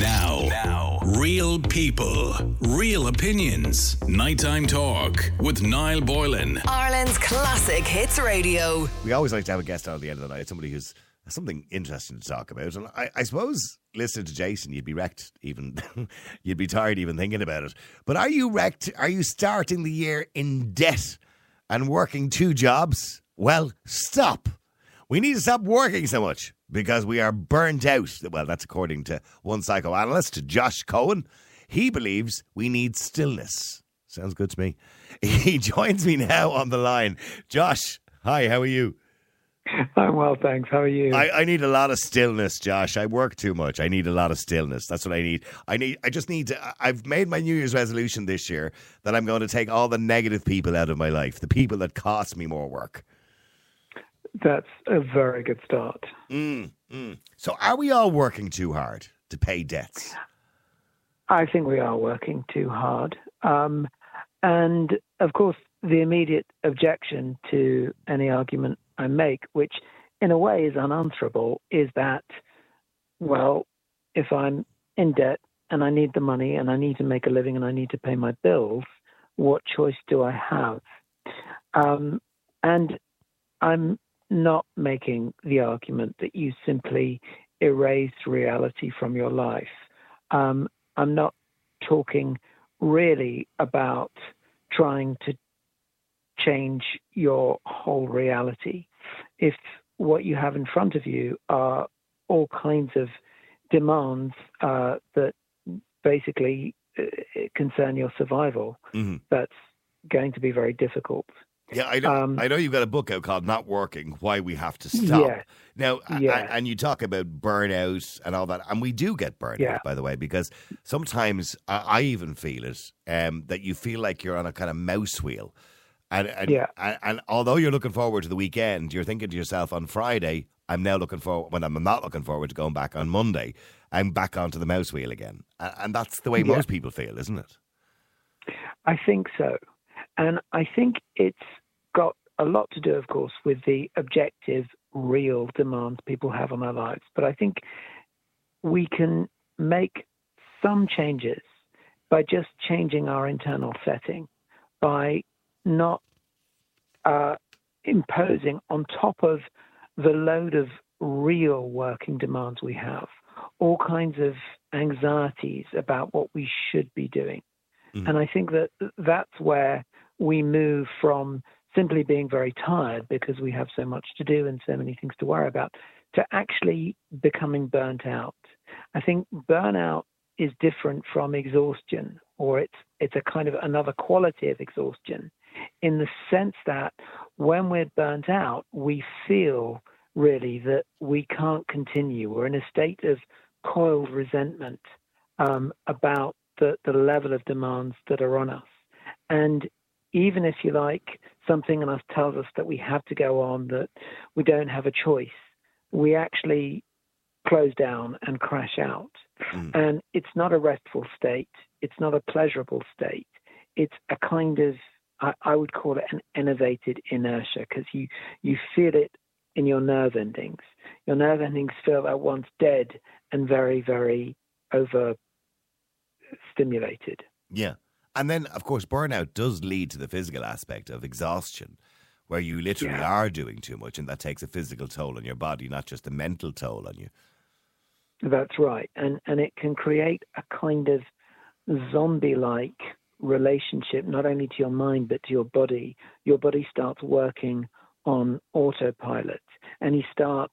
Now, now, real people, real opinions. Nighttime talk with Niall Boylan. Ireland's classic hits radio. We always like to have a guest on at the end of the night, somebody who's something interesting to talk about. And I, I suppose listening to Jason, you'd be wrecked even you'd be tired even thinking about it. But are you wrecked? Are you starting the year in debt and working two jobs? Well, stop. We need to stop working so much because we are burnt out. Well, that's according to one psychoanalyst, Josh Cohen. He believes we need stillness. Sounds good to me. He joins me now on the line. Josh, hi, how are you? I'm well, thanks. How are you? I, I need a lot of stillness, Josh. I work too much. I need a lot of stillness. That's what I need. I need. I just need to. I've made my New Year's resolution this year that I'm going to take all the negative people out of my life, the people that cost me more work. That's a very good start. Mm, mm. So, are we all working too hard to pay debts? I think we are working too hard. Um, and of course, the immediate objection to any argument I make, which in a way is unanswerable, is that, well, if I'm in debt and I need the money and I need to make a living and I need to pay my bills, what choice do I have? Um, and I'm not making the argument that you simply erase reality from your life. Um, I'm not talking really about trying to change your whole reality. If what you have in front of you are all kinds of demands uh, that basically uh, concern your survival, mm-hmm. that's going to be very difficult. Yeah, I know. Um, I know you've got a book out called "Not Working: Why We Have to Stop." Yeah, now, yeah. and, and you talk about burnout and all that, and we do get burnout, yeah. by the way, because sometimes I, I even feel it um, that you feel like you're on a kind of mouse wheel, and and, yeah. and and although you're looking forward to the weekend, you're thinking to yourself on Friday, I'm now looking forward when I'm not looking forward to going back on Monday. I'm back onto the mouse wheel again, and, and that's the way most people feel, isn't it? I think so. And I think it's got a lot to do, of course, with the objective, real demands people have on our lives. But I think we can make some changes by just changing our internal setting, by not uh, imposing on top of the load of real working demands we have all kinds of anxieties about what we should be doing. Mm. And I think that that's where we move from simply being very tired because we have so much to do and so many things to worry about to actually becoming burnt out. I think burnout is different from exhaustion or it's it's a kind of another quality of exhaustion in the sense that when we're burnt out we feel really that we can't continue we're in a state of coiled resentment um, about the, the level of demands that are on us and even if you like, something in us tells us that we have to go on, that we don't have a choice, we actually close down and crash out. Mm. And it's not a restful state, it's not a pleasurable state. It's a kind of, I, I would call it an enervated inertia because you, you feel it in your nerve endings. Your nerve endings feel at once dead and very, very over stimulated. Yeah. And then, of course, burnout does lead to the physical aspect of exhaustion, where you literally yeah. are doing too much, and that takes a physical toll on your body, not just a mental toll on you. That's right, and and it can create a kind of zombie-like relationship, not only to your mind but to your body. Your body starts working on autopilot, and you start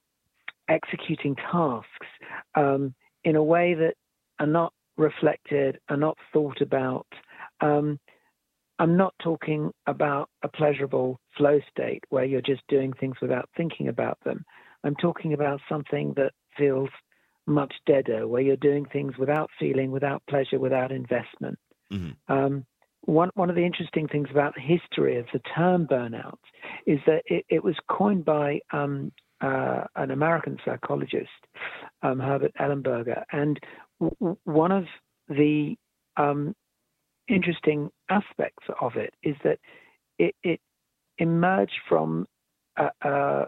executing tasks um, in a way that are not reflected, are not thought about, um, I'm not talking about a pleasurable flow state where you're just doing things without thinking about them. I'm talking about something that feels much deader, where you're doing things without feeling, without pleasure, without investment. Mm-hmm. Um, one one of the interesting things about the history of the term burnout is that it, it was coined by um, uh, an American psychologist, um, Herbert Ellenberger, and w- one of the um, interesting aspects of it is that it, it emerged from a, a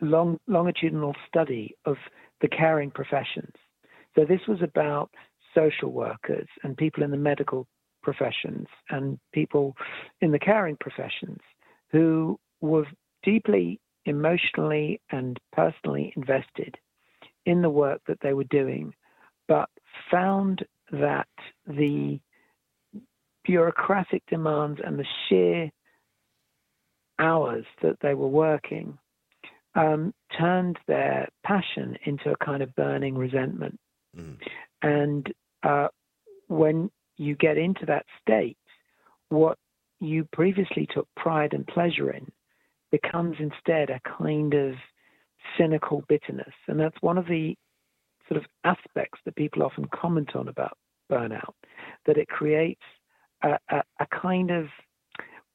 long, longitudinal study of the caring professions. So this was about social workers and people in the medical professions and people in the caring professions who were deeply emotionally and personally invested in the work that they were doing, but found that the bureaucratic demands and the sheer hours that they were working um, turned their passion into a kind of burning resentment. Mm. And uh, when you get into that state, what you previously took pride and pleasure in becomes instead a kind of cynical bitterness. And that's one of the sort of aspects that people often comment on about burnout, that it creates a, a, a kind of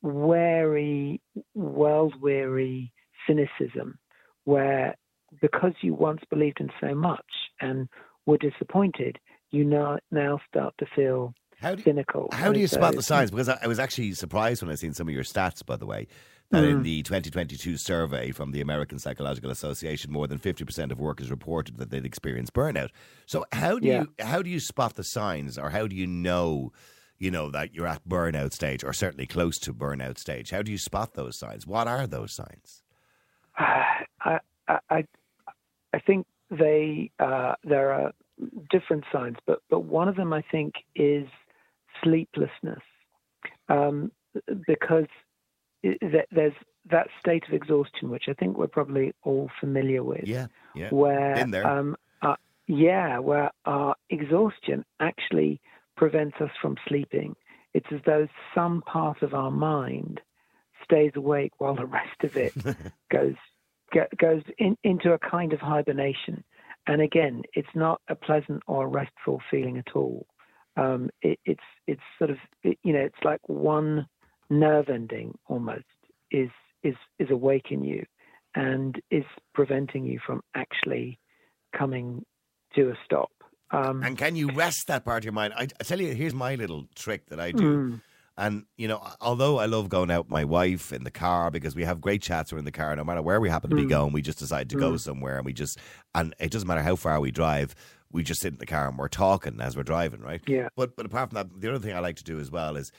wary, world weary cynicism where because you once believed in so much and were disappointed, you now now start to feel how do you, cynical. How do you so, spot the signs? Because I, I, was actually surprised when I seen some of your stats, by the way, that mm. in the 2022 survey from the American Psychological Association, more than 50% of workers reported that they'd experienced burnout. So how do yeah. you how do you spot the signs, or how do you know? You know that you're at burnout stage, or certainly close to burnout stage. How do you spot those signs? What are those signs? I, I, I think they uh, there are different signs, but but one of them I think is sleeplessness, um, because it, there's that state of exhaustion, which I think we're probably all familiar with. Yeah, yeah. Where, um, uh, yeah, where our exhaustion actually prevents us from sleeping. It's as though some part of our mind stays awake while the rest of it goes get, goes in, into a kind of hibernation. And again, it's not a pleasant or restful feeling at all. Um, it, it's it's sort of it, you know it's like one nerve ending almost is is is awake in you and is preventing you from actually coming to a stop. Um, and can you rest that part of your mind? I, I, tell you, here's my little trick that I do. Mm. And, you know, although I love going out with my wife in the car because we have great chats We're in the car, no matter where we happen to be mm. going, we just decide to mm. go somewhere and we just, and it doesn't matter how far we drive, we just sit in the car and we're talking as we're driving, right? Yeah. But, but apart from that, the other thing I like to do as well is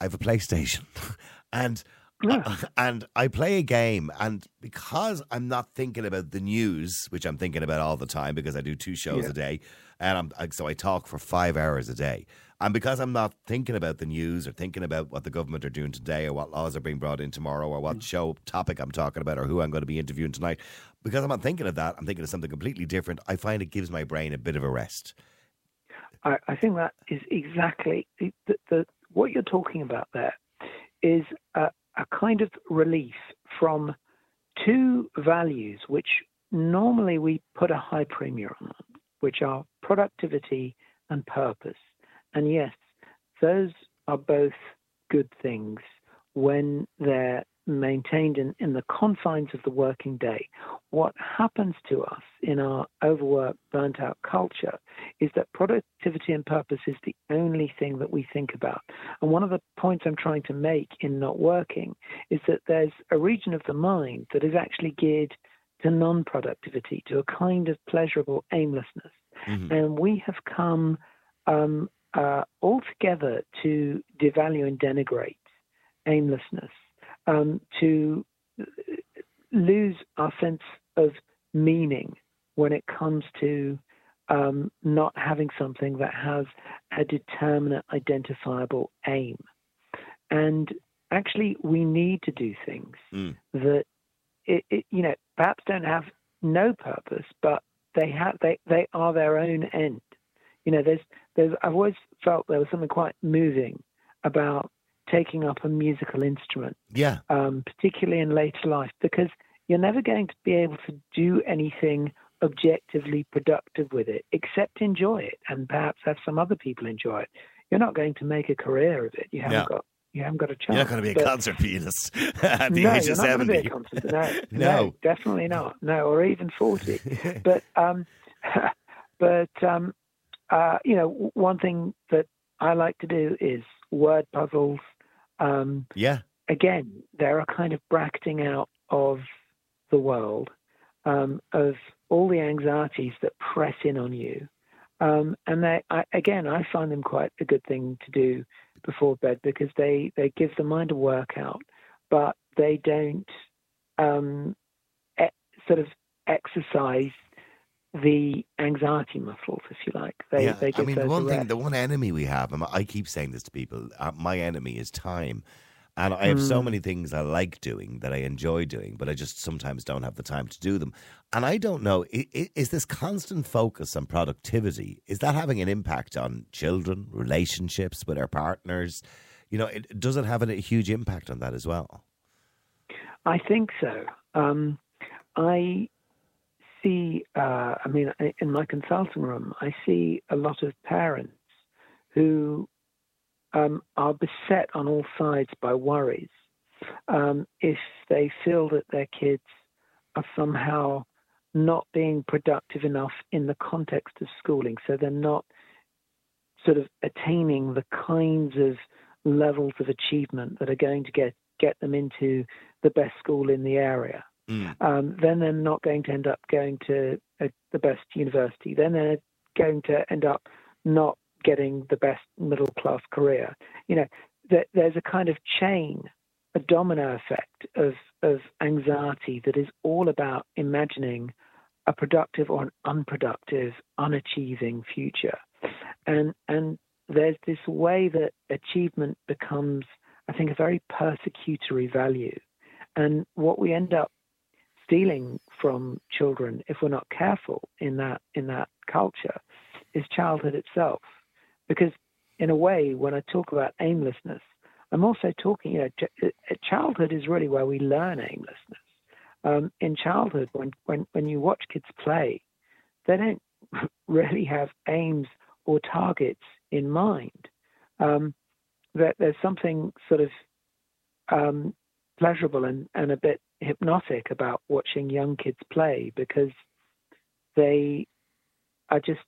I have a PlayStation and, yeah. and I play a game and because I'm not thinking about the news, which I'm thinking about all the time because I do two shows yeah. a day, and I'm, so I talk for five hours a day. And because I'm not thinking about the news or thinking about what the government are doing today or what laws are being brought in tomorrow or what mm. show topic I'm talking about or who I'm going to be interviewing tonight, because I'm not thinking of that, I'm thinking of something completely different. I find it gives my brain a bit of a rest. I, I think that is exactly the, the, the, what you're talking about there is a, a kind of relief from two values which normally we put a high premium on, which are productivity and purpose. And yes, those are both good things when they're maintained in, in the confines of the working day. What happens to us in our overworked, burnt out culture is that productivity and purpose is the only thing that we think about. And one of the points I'm trying to make in not working is that there's a region of the mind that is actually geared to non productivity, to a kind of pleasurable aimlessness. Mm-hmm. And we have come um, uh, altogether to devalue and denigrate aimlessness, um, to lose our sense of meaning when it comes to um, not having something that has a determinate, identifiable aim. And actually, we need to do things mm. that, it, it, you know, perhaps don't have no purpose, but they have they they are their own end. You know, there's there's I've always felt there was something quite moving about taking up a musical instrument. Yeah. Um, particularly in later life, because you're never going to be able to do anything objectively productive with it except enjoy it and perhaps have some other people enjoy it. You're not going to make a career of it. You haven't yeah. got you haven't got a chance. You're not going to be a concert pianist at the no, age of 70. Concert, no, no, no, definitely not. No, or even 40. but um, but um, uh, you know, one thing that I like to do is word puzzles. Um, yeah. Again, they're a kind of bracketing out of the world, um, of all the anxieties that press in on you, Um, and they, I, again, I find them quite a good thing to do before bed because they, they give the mind a workout, but they don't um, e- sort of exercise the anxiety muscles, if you like. They, yeah, they I mean, the a one thing, the one enemy we have, and I keep saying this to people, uh, my enemy is time. And I have so Mm. many things I like doing that I enjoy doing, but I just sometimes don't have the time to do them. And I don't know, i- i- is this constant focus on productivity, is that having an impact on children, relationships with our partners? You know, it, does it have a huge impact on that as well? I think so. Um, I see, uh, I mean, in my consulting room, I see a lot of parents who um, are beset on all sides by worries. Um, if they feel that their kids are somehow not being productive enough in the context of schooling, so they're not sort of attaining the kinds of levels of achievement that are going to get get them into the best school in the area. Mm. Um, then they're not going to end up going to a, the best university. Then they're going to end up not getting the best middle class career. You know, there, there's a kind of chain, a domino effect of of anxiety that is all about imagining a productive or an unproductive, unachieving future. And and there's this way that achievement becomes, I think, a very persecutory value. And what we end up stealing from children, if we're not careful in that in that culture, is childhood itself. Because in a way, when I talk about aimlessness, I'm also talking, you know, uh, childhood is really where we learn aimlessness. Um, in childhood, when, when, when you watch kids play, they don't really have aims or targets in mind. Um, there, there's something sort of um, pleasurable and, and a bit hypnotic about watching young kids play because they are just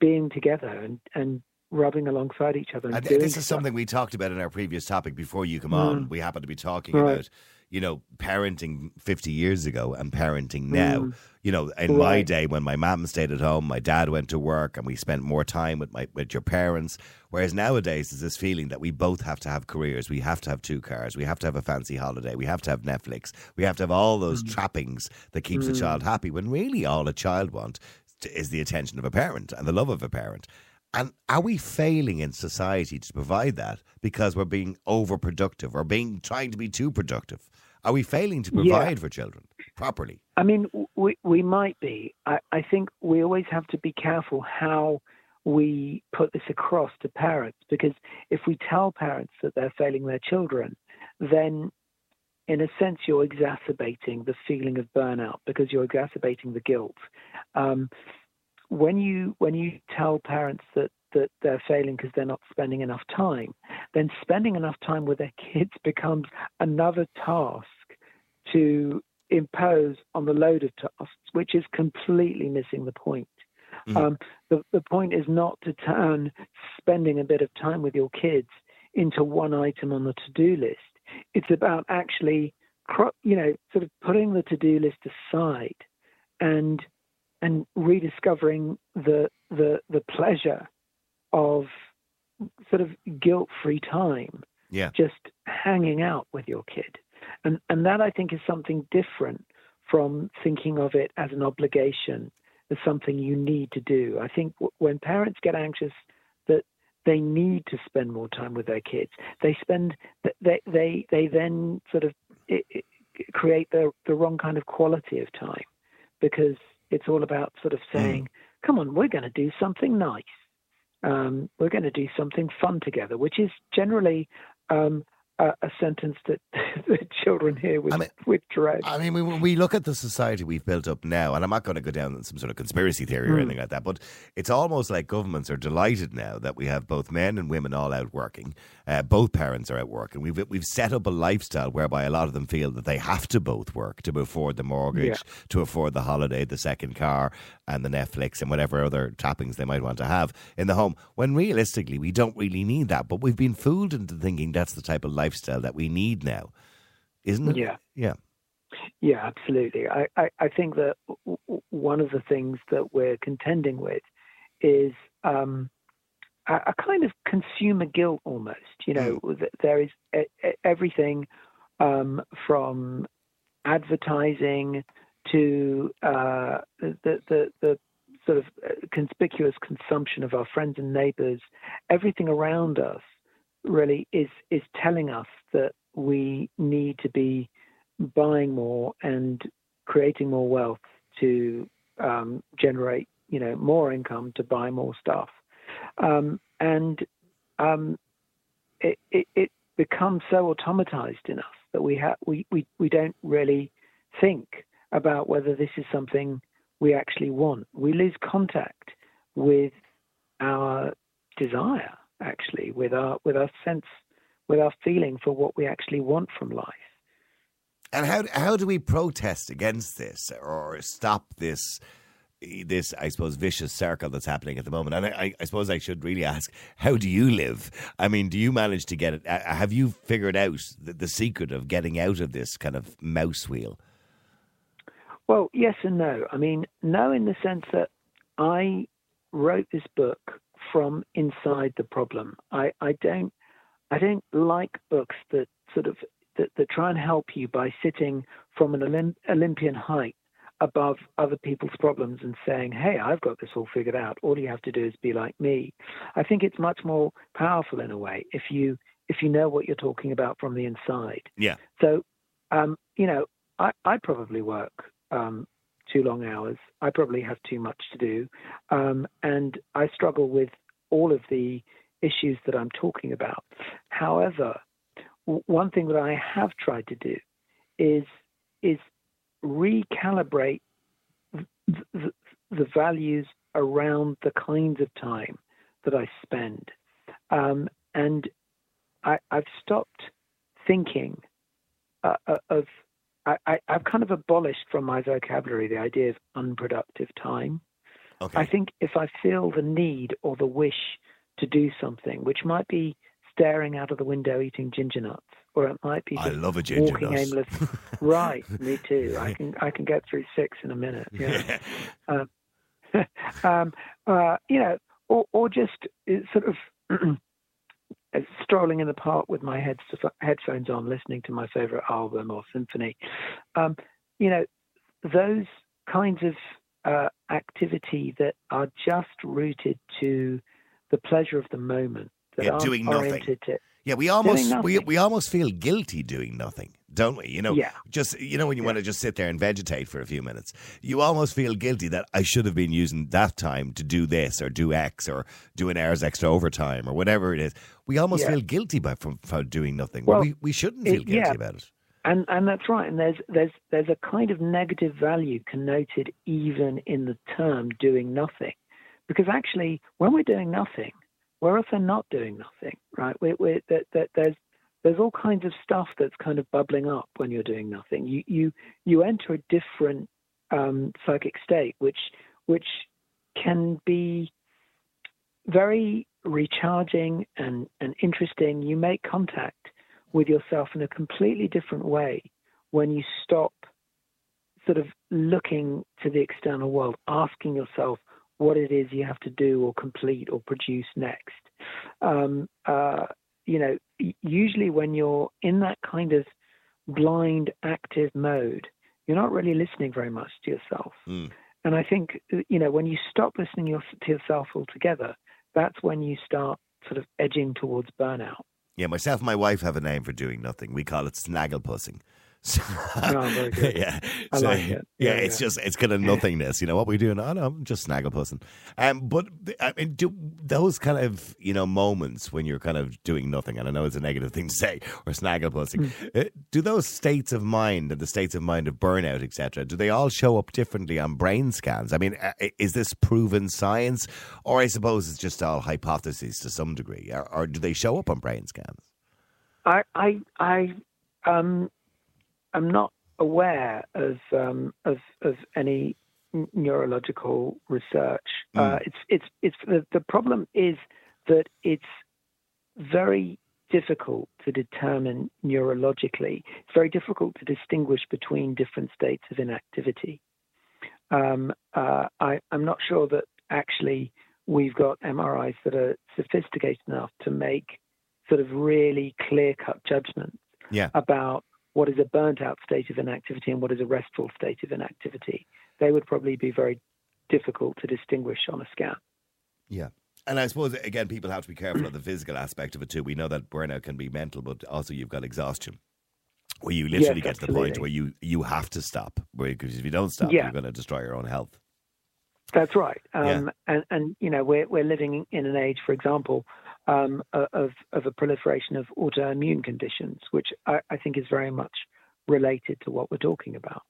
being together and, and rubbing alongside each other. Doing this is stuff. something we talked about in our previous topic before you come Mm. on. We happen to be talking Right. about, you know, parenting 50 years ago and parenting now. Mm. You know, in my day when my mom stayed at home, my dad went to work and we spent more time with my with your parents. Whereas nowadays there's this feeling that we both have to have careers, we have to have two cars, we have to have a fancy holiday, we have to have Netflix, we have to have all those Mm. trappings that keeps a child happy when really all a child wants is the attention of a parent and the love of a parent. And are we failing in society to provide that because we're being overproductive or being trying to be too productive? Are we failing to Yeah. provide for children properly? I mean, we we might be. I, I think we always have to be careful how we put this across to parents because if we tell parents that they're failing their children, then in a sense you're exacerbating the feeling of burnout because you're exacerbating the guilt. Um, when you when you tell parents that that they're failing because they're not spending enough time, then spending enough time with their kids becomes another task to impose on the load of tasks, which is completely missing the point. Mhm. Um, the, the point is not to turn spending a bit of time with your kids into one item on the to-do list. It's about actually, you know, sort of putting the to-do list aside and and rediscovering the the the pleasure of sort of guilt-free time Yeah. just hanging out with your kid. And, and that I think is something different from thinking of it as an obligation, as something you need to do. I think w- when parents get anxious that they need to spend more time with their kids, they spend, they, they, they then sort of it, it, create the, the wrong kind of quality of time because it's all about sort of saying, come on, we're going to do something nice um, we're going to do something fun together, which is generally um, a, a sentence that the children hear with, I mean- with dread. I mean, we, we look at the society we've built up now, and I'm not going to go down some sort of conspiracy theory or Mm. anything like that, but it's almost like governments are delighted now that we have both men and women all out working. Uh, both parents are out working. We've we've set up a lifestyle whereby a lot of them feel that they have to both work to afford the mortgage, Yeah. to afford the holiday, the second car, and the Netflix and whatever other trappings they might want to have in the home. When realistically, we don't really need that, but we've been fooled into thinking that's the type of lifestyle that we need now, isn't it? Yeah. Yeah. Yeah, absolutely. I, I, I think that w- one of the things that we're contending with is um, a, a, kind of consumer guilt almost. You know, mm. there is everything um, from advertising to uh, the, the, the sort of uh, conspicuous consumption of our friends and neighbors, everything around us really is is telling us that we need to be buying more and creating more wealth to um, generate, you know, more income to buy more stuff, um, and um, it, it, it becomes so automatized in us that we have we, we we don't really think about whether this is something we actually want. We lose contact with our desire, actually, with our with our sense, with our feeling for what we actually want from life. And how how do we protest against this or stop this? This, I suppose, vicious circle that's happening at the moment. And I, I suppose I should really ask, how do you live? I mean, do you manage to get it? Uh, have you figured out the, the secret of getting out of this kind of mouse wheel? Well, yes and no. I mean, no, in the sense that I wrote this book from inside the problem. I, I don't I don't like books that sort of that, that try and help you by sitting from an Olymp- Olympian height above other people's problems and saying, "Hey, I've got this all figured out. All you have to do is be like me." I think it's much more powerful in a way if you if you know what you're talking about from the inside. Yeah. So, um, you know, I, I probably work um, too long hours. I probably have too much to do. Um, and I struggle with all of the issues that I'm talking about. However, w- one thing that I have tried to do is is recalibrate th- th- the values around the kinds of time that I spend. Um, and I, have stopped thinking uh, uh of I, have kind of abolished from my vocabulary the idea of unproductive time. Okay. I think if I feel the need or the wish to do something, which might be staring out of the window eating ginger nuts, or it might be I love a ginger walking nut. aimless. right, me too. I can I can get through six in a minute. Yeah. um, um, uh, you know, or or just uh, sort of strolling in the park with my head, headphones on, listening to my favorite album or symphony. Um, you know, those kinds of uh, activity that are just rooted to the pleasure of the moment. That yeah, doing nothing. Yeah, we almost we we almost feel guilty doing nothing, don't we? You know, yeah. just you know when you yeah. want to just sit there and vegetate for a few minutes, you almost feel guilty that I should have been using that time to do this or do X or do an hour's extra overtime or whatever it is. We almost yeah. feel guilty by from, from doing nothing. Well, we we shouldn't feel it, guilty about it. And and that's right. And there's there's there's a kind of negative value connoted even in the term doing nothing, because actually when we're doing nothing we're often not doing nothing, right? We're, we're, that, that there's there's all kinds of stuff that's kind of bubbling up when you're doing nothing. You you you enter a different um, psychic state, which which can be very recharging and, and interesting. You make contact with yourself in a completely different way when you stop sort of looking to the external world, asking yourself, what it is you have to do or complete or produce next. Um, uh, you know, usually when you're in that kind of blind active mode, you're not really listening very much to yourself. Mm. And I think, you know, when you stop listening to yourself altogether, that's when you start sort of edging towards burnout. Yeah, myself and my wife have a name for doing nothing. We call it snagglepussing. So, good. yeah, I so, like it. Yeah, yeah, it's just it's kind of nothingness. You know what we doing? Oh no, I'm just snagglepussing. Um, but I mean, do those kind of you know moments when you're kind of doing nothing, and I know it's a negative thing to say, or snagglepussing. Mm. Uh, do those states of mind and the states of mind of burnout, etc., do they all show up differently on brain scans? I mean, uh, is this proven science, or I suppose it's just all hypotheses to some degree, or, or do they show up on brain scans? I I I um I'm not aware of um, of, of any neurological research. Mm. Uh, it's it's it's the, the problem is that it's very difficult to determine neurologically. It's very difficult to distinguish between different states of inactivity. Um, uh, I, am not sure that actually we've got MRIs that are sophisticated enough to make sort of really clear cut judgments Yeah. about what is a burnt out state of inactivity and what is a restful state of inactivity. They would probably be very difficult to distinguish on a scan. Yeah. And I suppose, again, people have to be careful of the physical aspect of it too. We know that burnout can be mental, but also you've got exhaustion. Where you literally Yes, get to the point where you, you have to stop. Because if you don't stop, Yeah. you're going to destroy your own health. That's right. Um, Yeah. and, and, you know, we're, we're living in an age, for example, um, of, of a proliferation of autoimmune conditions, which I, I think is very much related to what we're talking about.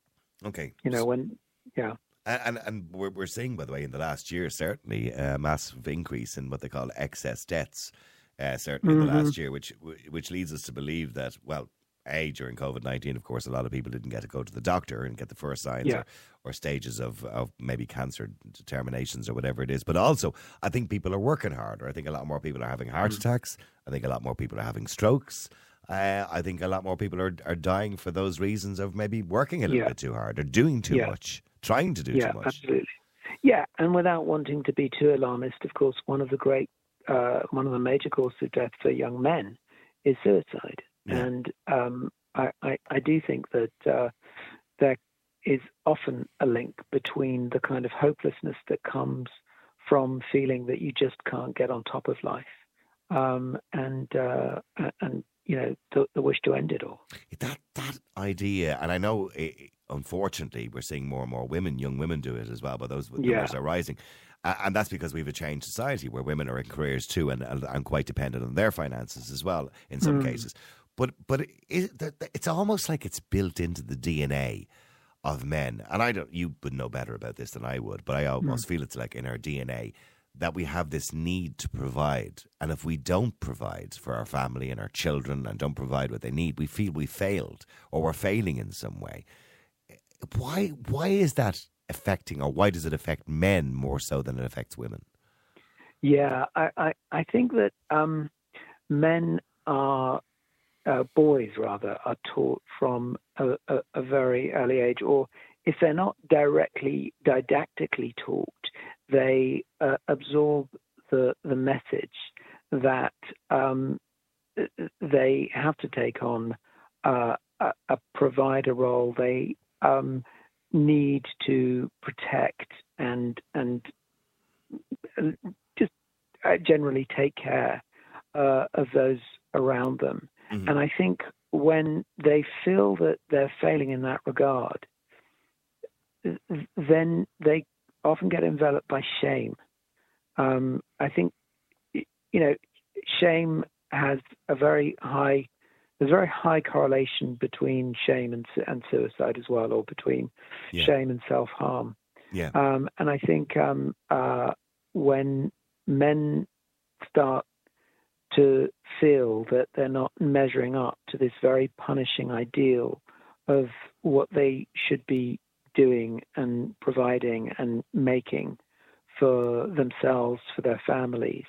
Okay. You know, when, yeah. And, and, we're, we're seeing, by the way, in the last year, certainly a massive increase in what they call excess deaths, uh, certainly in the Mm-hmm. last year, which which leads us to believe that, well, A, during COVID 19, of course, a lot of people didn't get to go to the doctor and get the first signs Yeah. or, or stages of, of maybe cancer determinations or whatever it is. But also, I think people are working harder. I think a lot more people are having heart Mm-hmm. attacks. I think a lot more people are having strokes. Uh, I think a lot more people are, are dying for those reasons of maybe working a little Yeah. bit too hard or doing too Yeah. much, trying to do yeah, too much. absolutely. Yeah, and without wanting to be too alarmist, of course, one of the great, uh, one of the major causes of death for young men is suicide, Yeah. and um, I, I, I do think that uh, there is often a link between the kind of hopelessness that comes from feeling that you just can't get on top of life, um, and uh, and you know the, the wish to end it all. that that idea, and I know, eh, unfortunately, we're seeing more and more women, young women, do it as well. But those numbers Yeah. are rising, uh, and that's because we have a changed society where women are in careers too, and and, and quite dependent on their finances as well in some cases. But but it, it, it's almost like it's built into the DNA of men, and I don't. You would know better about this than I would, but I almost feel it's like in our DNA that we have this need to provide. And if we don't provide for our family and our children and don't provide what they need, we feel we failed or we're failing in some way. Why why is that affecting or why does it affect men more so than it affects women? Yeah, I, I, I think that um, men are, uh, boys rather, are taught from a, a, a very early age, or if they're not directly didactically taught, they uh, absorb the, the message that um, they have to take on uh, a, a provider role. They um, need to protect and and just uh, generally take care uh, of those around them. Mhm. And I think when they feel that they're failing in that regard, then they often get enveloped by shame. Um, I think, you know, shame has a very high, there's a very high correlation between shame and, and suicide as well, or between Yeah. shame and self harm. Yeah. Um, and I think um, uh, when men start to feel that they're not measuring up to this very punishing ideal of what they should be doing and providing and making for themselves, for their families,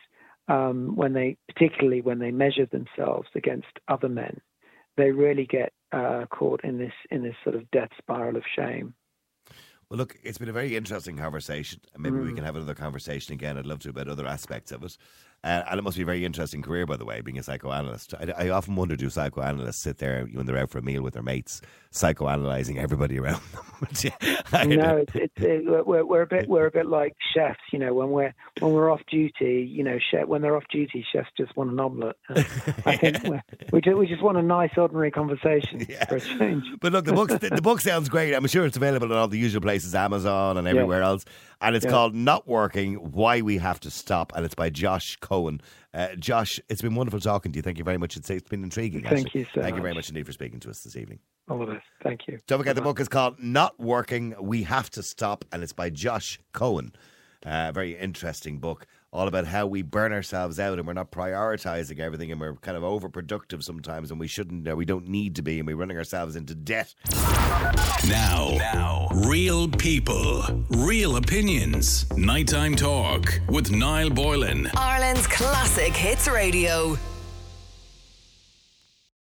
um, when they, particularly when they measure themselves against other men, they really get uh, caught in this in this sort of death spiral of shame. Well, look, it's been a very interesting conversation. Maybe we can have another conversation again. I'd love to about other aspects of it. Uh, and it must be a very interesting career, by the way, being a psychoanalyst. I, I often wonder do psychoanalysts sit there when they're out for a meal with their mates, psychoanalyzing everybody around them? No, it's, it's it, we're, we're a bit we're a bit like chefs, you know. When we're when we're off duty, you know, chef, when they're off duty, chefs just want an omelette. I think we're, we just, we just want a nice ordinary conversation Yeah. for a change. But look, the book the, the book sounds great. I'm sure it's available in all the usual places, Amazon and everywhere else. And it's Yeah. called "Not Working: Why We Have to Stop," and it's by Josh Cohen. Uh, Josh, it's been wonderful talking to you. Thank you very much. It's, it's been intriguing. Thank actually. you so Thank you very much. much indeed for speaking to us this evening. All of us. Thank you. Don't forget, the book is called Not Working, We Have to Stop, and it's by Josh Cohen. Uh, very interesting book, all about how we burn ourselves out and we're not prioritizing everything and we're kind of overproductive sometimes and we shouldn't, uh, we don't need to be, and we're running ourselves into debt. Now, now, real people, real opinions. Nighttime talk with Niall Boylan. Ireland's classic hits radio.